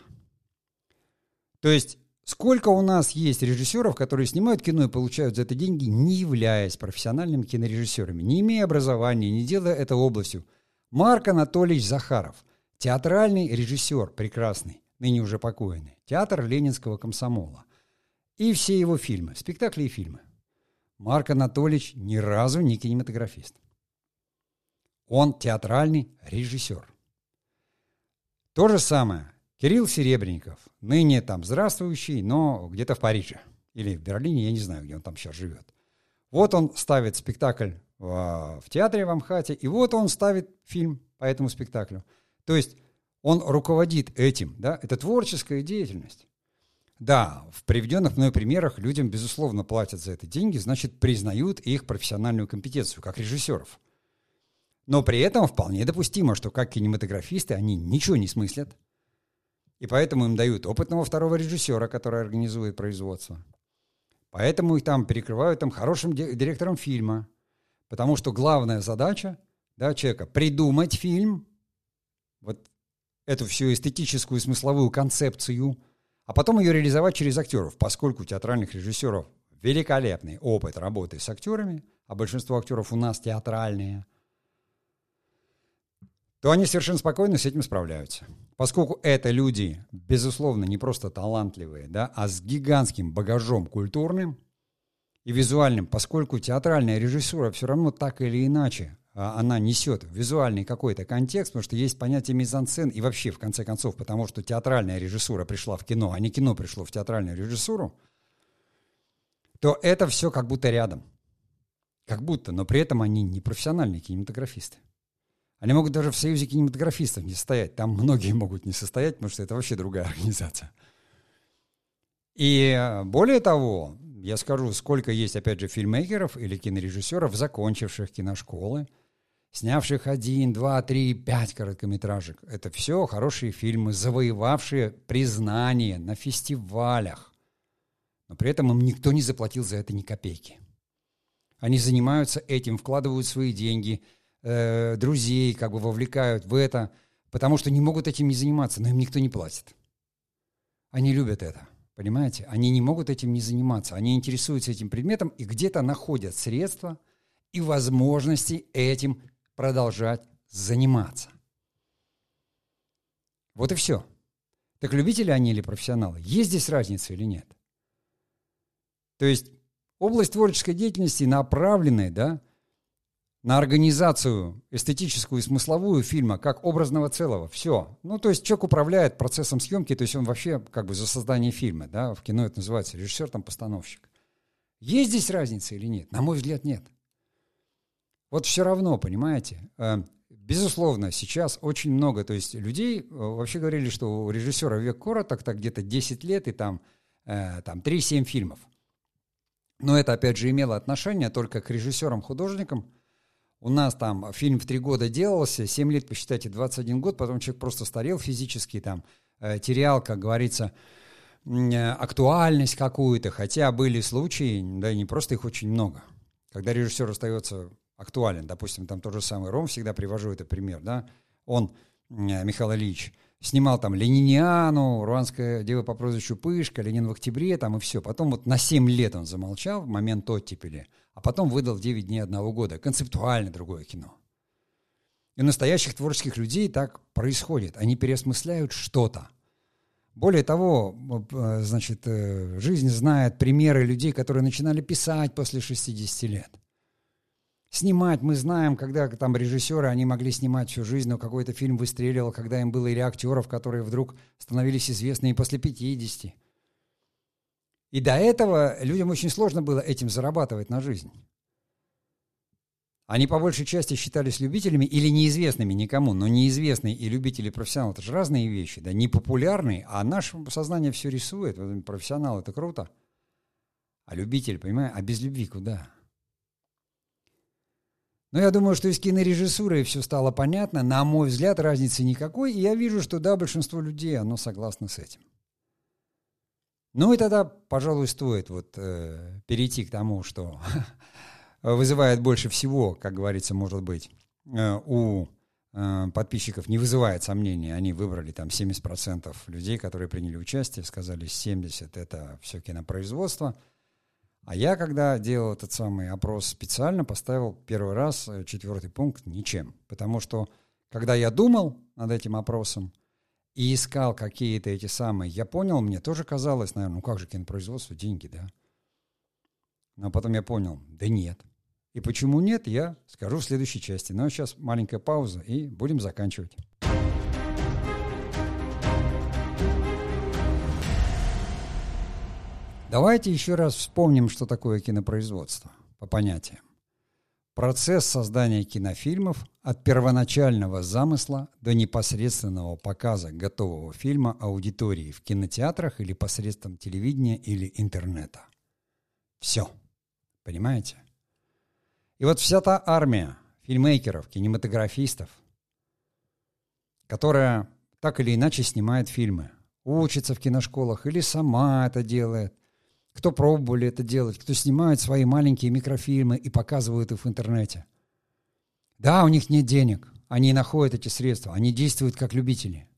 То есть, сколько у нас есть режиссеров, которые снимают кино и получают за это деньги, не являясь профессиональными кинорежиссерами, не имея образования, не делая это областью. Марк Анатольевич Захаров, театральный режиссер, прекрасный, ныне уже покойный, театр Ленинского комсомола – и все его фильмы, спектакли и фильмы. Марк Анатольевич ни разу не кинематографист. Он театральный режиссер. То же самое Кирилл Серебренников, ныне там здравствующий, но где-то в Париже или в Берлине, я не знаю, где он там сейчас живет. Вот он ставит спектакль в, в театре в Амхате, и вот он ставит фильм по этому спектаклю. То есть он руководит этим, да, это творческая деятельность. Да, в приведенных мной примерах людям, безусловно, платят за это деньги, значит, признают их профессиональную компетенцию, как режиссеров. Но при этом вполне допустимо, что как кинематографисты они ничего не смыслят. И поэтому им дают опытного второго режиссера, который организует производство. Поэтому их там перекрывают там, хорошим директором фильма. Потому что главная задача да, человека – придумать фильм, вот эту всю эстетическую смысловую концепцию – а потом ее реализовать через актеров, поскольку у театральных режиссеров великолепный опыт работы с актерами, а большинство актеров у нас театральные, то они совершенно спокойно с этим справляются. Поскольку это люди, безусловно, не просто талантливые, да, а с гигантским багажом культурным и визуальным, поскольку театральная режиссура все равно так или иначе она несет визуальный какой-то контекст, потому что есть понятие мизансцен и вообще, в конце концов, потому что театральная режиссура пришла в кино, а не кино пришло в театральную режиссуру, то это все как будто рядом. Как будто, но при этом они не профессиональные кинематографисты. Они могут даже в Союзе кинематографистов не состоять. Там многие могут не состоять, потому что это вообще другая (laughs) организация. И э, более того, я скажу, сколько есть, опять же, фильммейкеров или кинорежиссеров, закончивших киношколы, снявших один, два, три, пять короткометражек. Это все хорошие фильмы, завоевавшие признание на фестивалях. Но при этом им никто не заплатил за это ни копейки. Они занимаются этим, вкладывают свои деньги – э, друзей как бы вовлекают в это, потому что не могут этим не заниматься, но им никто не платит. Они любят это, понимаете? Они не могут этим не заниматься, они интересуются этим предметом и где-то находят средства и возможности этим продолжать заниматься. Вот и все. Так любители они или профессионалы? Есть здесь разница или нет? То есть область творческой деятельности направленная, да, на организацию эстетическую и смысловую фильма как образного целого. Все. Ну, то есть человек управляет процессом съемки, то есть он вообще как бы за создание фильма, да, в кино это называется режиссер, там, постановщик. Есть здесь разница или нет? На мой взгляд, нет. Вот все равно, понимаете, э, безусловно, сейчас очень много, то есть людей э, вообще говорили, что у режиссера век короток, так где-то 10 лет и там, э, там 3-7 фильмов. Но это, опять же, имело отношение только к режиссерам-художникам, у нас там фильм в три года делался, 7 лет, посчитайте, 21 год, потом человек просто старел физически, там, терял, как говорится, актуальность какую-то, хотя были случаи, да и не просто их очень много, когда режиссер остается актуален. Допустим, там тот же самый Ром, всегда привожу это пример, да, он, э, Михаил Ильич, снимал там Лениниану, Руанская дева по прозвищу Пышка, Ленин в октябре, там и все. Потом вот на 7 лет он замолчал в момент оттепели – а потом выдал 9 дней одного года. Концептуально другое кино. И у настоящих творческих людей так происходит. Они переосмысляют что-то. Более того, э, значит, э, жизнь знает примеры людей, которые начинали писать после 60 лет. Снимать мы знаем, когда там режиссеры, они могли снимать всю жизнь, но какой-то фильм выстреливал, когда им было или актеров, которые вдруг становились известны и после 50. И до этого людям очень сложно было этим зарабатывать на жизнь. Они по большей части считались любителями или неизвестными никому, но неизвестные и любители профессионалы – это же разные вещи, да, не популярные, а наше сознание все рисует. Профессионал – это круто. А любитель, понимаешь, а без любви куда? Но я думаю, что из кинорежиссуры все стало понятно. На мой взгляд, разницы никакой. И я вижу, что да, большинство людей, оно согласно с этим. Ну и тогда, пожалуй, стоит вот э, перейти к тому, что (laughs) вызывает больше всего, как говорится, может быть, э, у э, подписчиков не вызывает сомнений. Они выбрали там 70% людей, которые приняли участие, сказали 70% это все кинопроизводство. А я, когда делал этот самый опрос специально, поставил первый раз э, четвертый пункт ничем. Потому что, когда я думал над этим опросом, и искал какие-то эти самые, я понял, мне тоже казалось, наверное, ну как же кинопроизводство, деньги, да? Но потом я понял, да нет. И почему нет, я скажу в следующей части. Но сейчас маленькая пауза, и будем заканчивать. Давайте еще раз вспомним, что такое кинопроизводство по понятиям. Процесс создания кинофильмов от первоначального замысла до непосредственного показа готового фильма аудитории в кинотеатрах или посредством телевидения или интернета. Все. Понимаете? И вот вся та армия фильмейкеров, кинематографистов, которая так или иначе снимает фильмы, учится в киношколах или сама это делает, кто пробовали это делать, кто снимает свои маленькие микрофильмы и показывают их в интернете. Да, у них нет денег, они находят эти средства, они действуют как любители.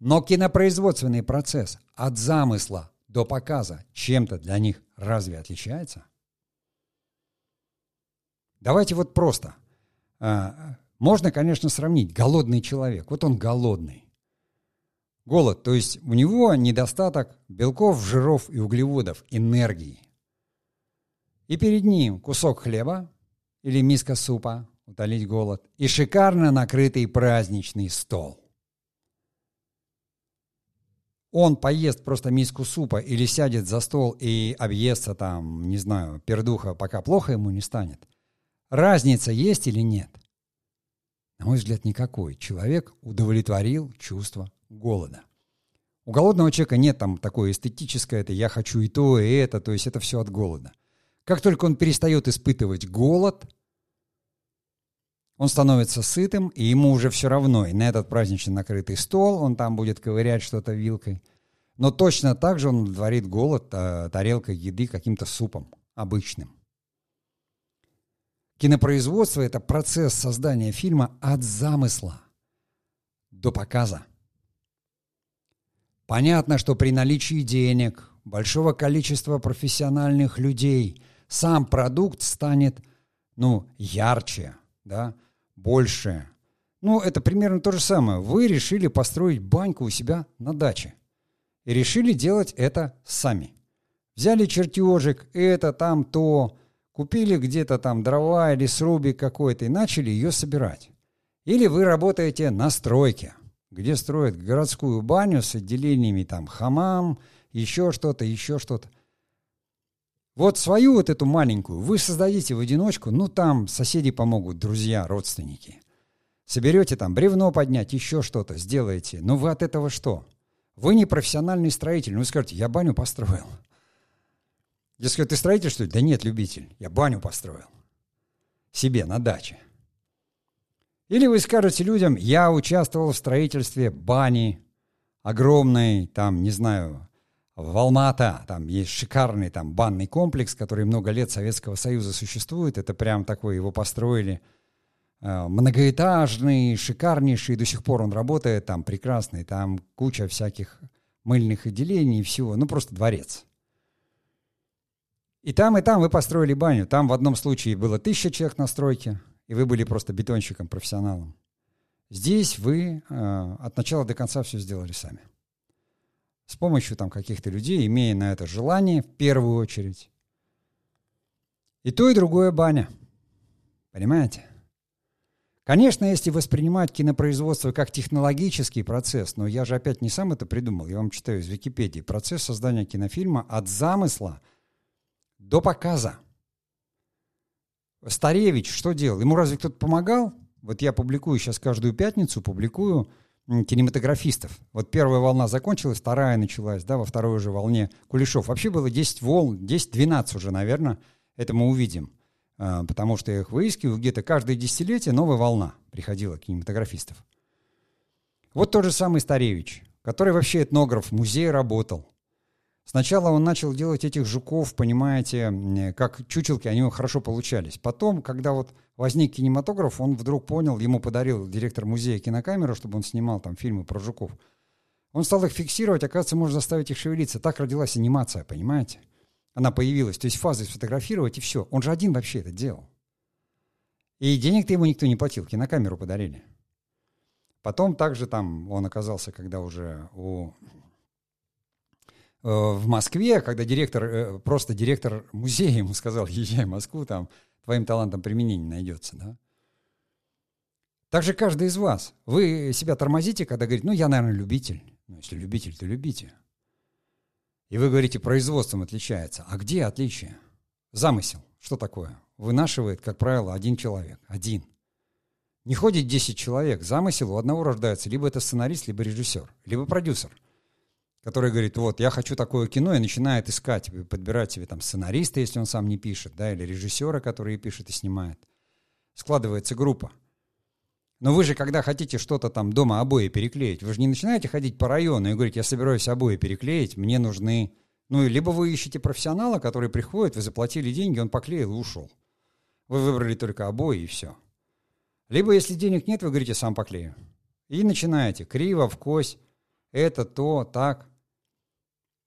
Но кинопроизводственный процесс от замысла до показа чем-то для них разве отличается? Давайте вот просто. А, можно, конечно, сравнить. Голодный человек. Вот он голодный. Голод, то есть у него недостаток белков, жиров и углеводов, энергии. И перед ним кусок хлеба или миска супа, утолить голод, и шикарно накрытый праздничный стол. Он поест просто миску супа или сядет за стол и объестся там, не знаю, пердуха, пока плохо ему не станет. Разница есть или нет? На мой взгляд, никакой. Человек удовлетворил чувство голода. У голодного человека нет там такое эстетическое, это я хочу и то, и это, то есть это все от голода. Как только он перестает испытывать голод, он становится сытым, и ему уже все равно. И на этот празднично накрытый стол он там будет ковырять что-то вилкой. Но точно так же он удовлетворит голод э, тарелкой еды каким-то супом обычным. Кинопроизводство – это процесс создания фильма от замысла до показа. Понятно, что при наличии денег, большого количества профессиональных людей, сам продукт станет, ну, ярче, да, больше. Ну, это примерно то же самое. Вы решили построить баньку у себя на даче. И решили делать это сами. Взяли чертежик, это, там, то, купили где-то там дрова или срубик какой-то и начали ее собирать. Или вы работаете на стройке, где строят городскую баню с отделениями там хамам, еще что-то, еще что-то. Вот свою вот эту маленькую вы создадите в одиночку, ну там соседи помогут, друзья, родственники. Соберете там бревно поднять, еще что-то сделаете. Но вы от этого что? Вы не профессиональный строитель. Ну, вы скажете, я баню построил. Если ты строитель, что ли? Да нет, любитель. Я баню построил. Себе на даче. Или вы скажете людям, я участвовал в строительстве бани огромной, там, не знаю, в Алмата, там есть шикарный там банный комплекс, который много лет Советского Союза существует. Это прям такой, его построили э, многоэтажный, шикарнейший, до сих пор он работает, там прекрасный, там куча всяких мыльных отделений и всего, ну просто дворец. И там, и там вы построили баню. Там в одном случае было тысяча человек на стройке, и вы были просто бетонщиком, профессионалом. Здесь вы э, от начала до конца все сделали сами с помощью там каких-то людей, имея на это желание в первую очередь. И то, и другое баня. Понимаете? Конечно, если воспринимать кинопроизводство как технологический процесс, но я же опять не сам это придумал, я вам читаю из Википедии, процесс создания кинофильма от замысла до показа. Старевич что делал? Ему разве кто-то помогал? Вот я публикую сейчас каждую пятницу, публикую кинематографистов. Вот первая волна закончилась, вторая началась, да, во второй уже волне Кулешов. Вообще было 10 волн, 10-12 уже, наверное, это мы увидим. А, потому что я их выискиваю, где-то каждое десятилетие новая волна приходила кинематографистов. Вот тот же самый Старевич, который вообще этнограф в музее работал. Сначала он начал делать этих жуков, понимаете, как чучелки, они хорошо получались. Потом, когда вот возник кинематограф, он вдруг понял, ему подарил директор музея кинокамеру, чтобы он снимал там фильмы про жуков. Он стал их фиксировать, оказывается, можно заставить их шевелиться. Так родилась анимация, понимаете? Она появилась. То есть фазы сфотографировать и все. Он же один вообще это делал. И денег-то ему никто не платил, кинокамеру подарили. Потом также там он оказался, когда уже у в Москве, когда директор, э, просто директор музея ему сказал, езжай в Москву, там твоим талантом применение найдется, да? Так же каждый из вас. Вы себя тормозите, когда говорите, ну, я, наверное, любитель. Ну, если любитель, то любите. И вы говорите, производством отличается. А где отличие? Замысел. Что такое? Вынашивает, как правило, один человек. Один. Не ходит 10 человек. Замысел у одного рождается. Либо это сценарист, либо режиссер, либо продюсер – который говорит, вот, я хочу такое кино, и начинает искать, подбирать себе там сценариста, если он сам не пишет, да, или режиссера, который пишет и снимает. Складывается группа. Но вы же, когда хотите что-то там дома обои переклеить, вы же не начинаете ходить по району и говорить, я собираюсь обои переклеить, мне нужны... Ну, либо вы ищете профессионала, который приходит, вы заплатили деньги, он поклеил и ушел. Вы выбрали только обои и все. Либо, если денег нет, вы говорите, сам поклею. И начинаете криво, в кость, это, то, так.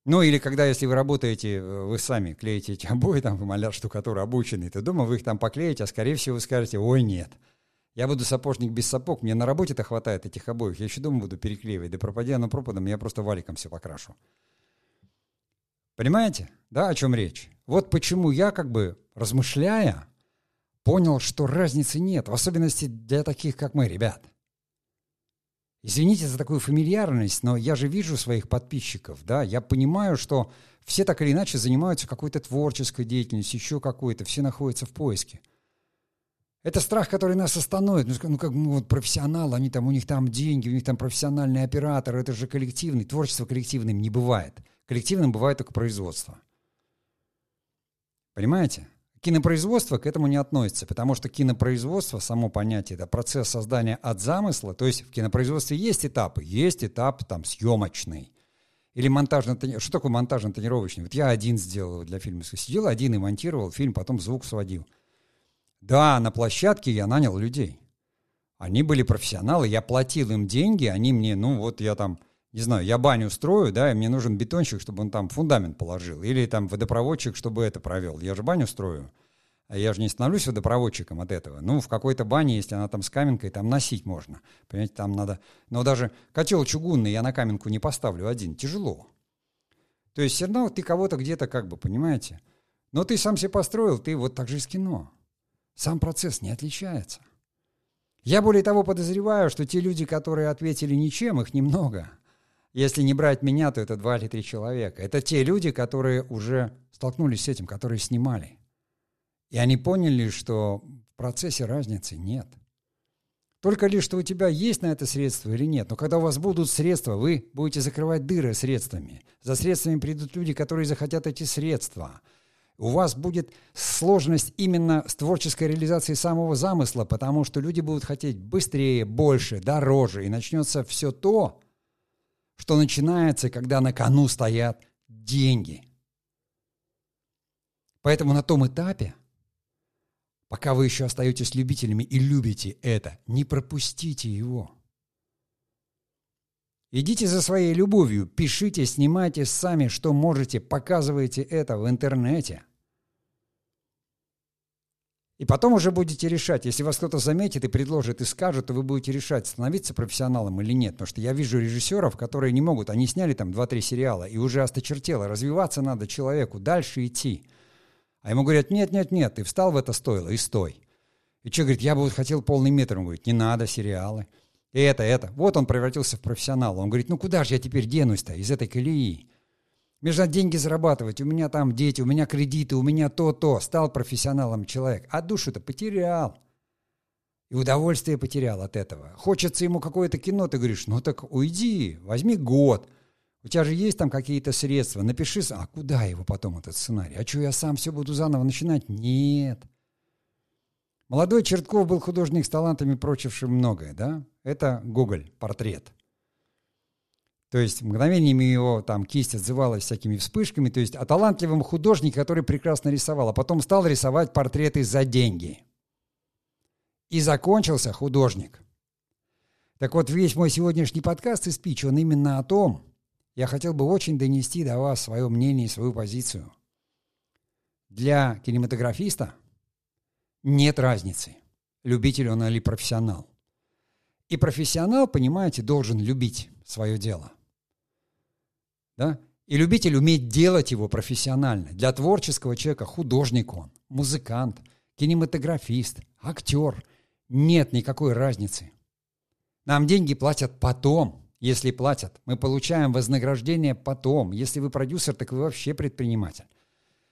Ну, или когда, если вы работаете, э, вы сами клеите эти обои, там, вы маляр, штукатур обученный, то дома вы их там поклеите, а скорее всего вы скажете, ой, нет. Я буду сапожник без сапог, мне на работе-то хватает этих обоев, я еще дома буду переклеивать, да пропадя оно пропадом, я просто валиком все покрашу. Понимаете, да, о чем речь? Вот почему я, как бы, размышляя, понял, что разницы нет, в особенности для таких, как мы, ребят. Извините за такую фамильярность, но я же вижу своих подписчиков, да, я понимаю, что все так или иначе занимаются какой-то творческой деятельностью, еще какой-то, все находятся в поиске. Это страх, который нас остановит. Ну, ну как ну, вот профессионалы, они там, у них там деньги, у них там профессиональный оператор, это же коллективный. Творчество коллективным не бывает. Коллективным бывает только производство. Понимаете? Кинопроизводство к этому не относится, потому что кинопроизводство, само понятие, это процесс создания от замысла, то есть в кинопроизводстве есть этапы, есть этап там съемочный, или монтажно Что такое монтажно-тренировочный? Вот я один сделал для фильма. Сидел один и монтировал фильм, потом звук сводил. Да, на площадке я нанял людей. Они были профессионалы, я платил им деньги, они мне, ну вот я там, не знаю, я баню строю, да, и мне нужен бетонщик, чтобы он там фундамент положил, или там водопроводчик, чтобы это провел. Я же баню строю. А я же не становлюсь водопроводчиком от этого. Ну, в какой-то бане, если она там с каменкой, там носить можно. Понимаете, там надо... Но даже котел чугунный я на каменку не поставлю один. Тяжело. То есть все равно ты кого-то где-то как бы, понимаете? Но ты сам себе построил, ты вот так же из кино. Сам процесс не отличается. Я более того подозреваю, что те люди, которые ответили ничем, их немного. Если не брать меня, то это два или три человека. Это те люди, которые уже столкнулись с этим, которые снимали. И они поняли, что в процессе разницы нет. Только лишь, что у тебя есть на это средства или нет. Но когда у вас будут средства, вы будете закрывать дыры средствами. За средствами придут люди, которые захотят эти средства. У вас будет сложность именно с творческой реализацией самого замысла, потому что люди будут хотеть быстрее, больше, дороже. И начнется все то, что начинается, когда на кону стоят деньги. Поэтому на том этапе, Пока вы еще остаетесь любителями и любите это, не пропустите его. Идите за своей любовью, пишите, снимайте сами, что можете, показывайте это в интернете. И потом уже будете решать, если вас кто-то заметит и предложит и скажет, то вы будете решать, становиться профессионалом или нет. Потому что я вижу режиссеров, которые не могут, они сняли там 2-3 сериала, и уже осточертело, развиваться надо человеку, дальше идти – а ему говорят, нет, нет, нет, ты встал в это стоило и стой. И что, говорит, я бы вот хотел полный метр. Он говорит, не надо, сериалы. И это, это. Вот он превратился в профессионала. Он говорит, ну куда же я теперь денусь-то из этой колеи? Мне же надо деньги зарабатывать, у меня там дети, у меня кредиты, у меня то-то. Стал профессионалом человек, а душу-то потерял. И удовольствие потерял от этого. Хочется ему какое-то кино, ты говоришь, ну так уйди, возьми год – у тебя же есть там какие-то средства. Напиши, а куда его потом, этот сценарий? А что, я сам все буду заново начинать? Нет. Молодой Чертков был художник с талантами, прочившим многое, да? Это Гоголь, портрет. То есть мгновениями его там кисть отзывалась всякими вспышками. То есть о талантливом художнике, который прекрасно рисовал, а потом стал рисовать портреты за деньги. И закончился художник. Так вот, весь мой сегодняшний подкаст и спич, он именно о том, я хотел бы очень донести до вас свое мнение и свою позицию. Для кинематографиста нет разницы, любитель он или профессионал. И профессионал, понимаете, должен любить свое дело. Да? И любитель уметь делать его профессионально. Для творческого человека художник он, музыкант, кинематографист, актер. Нет никакой разницы. Нам деньги платят потом – если платят. Мы получаем вознаграждение потом. Если вы продюсер, так вы вообще предприниматель.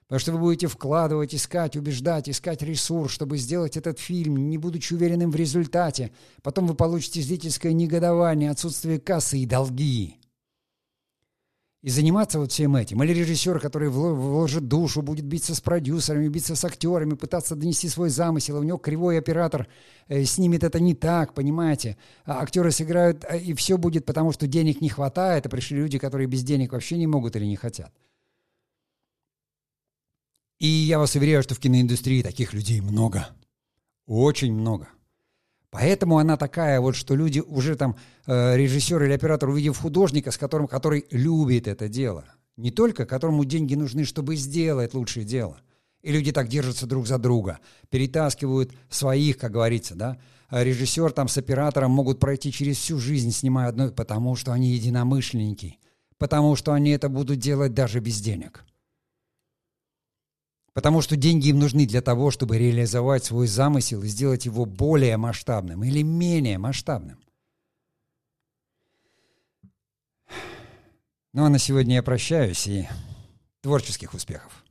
Потому что вы будете вкладывать, искать, убеждать, искать ресурс, чтобы сделать этот фильм, не будучи уверенным в результате. Потом вы получите зрительское негодование, отсутствие кассы и долги и заниматься вот всем этим. Или режиссер, который вложит душу, будет биться с продюсерами, биться с актерами, пытаться донести свой замысел, у него кривой оператор э, снимет это не так, понимаете? А актеры сыграют, э, и все будет потому, что денег не хватает, а пришли люди, которые без денег вообще не могут или не хотят. И я вас уверяю, что в киноиндустрии таких людей много. Очень много. Поэтому она такая вот, что люди уже там, э, режиссер или оператор, увидев художника, с которым, который любит это дело, не только которому деньги нужны, чтобы сделать лучшее дело. И люди так держатся друг за друга, перетаскивают своих, как говорится, да. А режиссер там с оператором могут пройти через всю жизнь, снимая одно, потому что они единомышленники, потому что они это будут делать даже без денег. Потому что деньги им нужны для того, чтобы реализовать свой замысел и сделать его более масштабным или менее масштабным. Ну а на сегодня я прощаюсь и творческих успехов.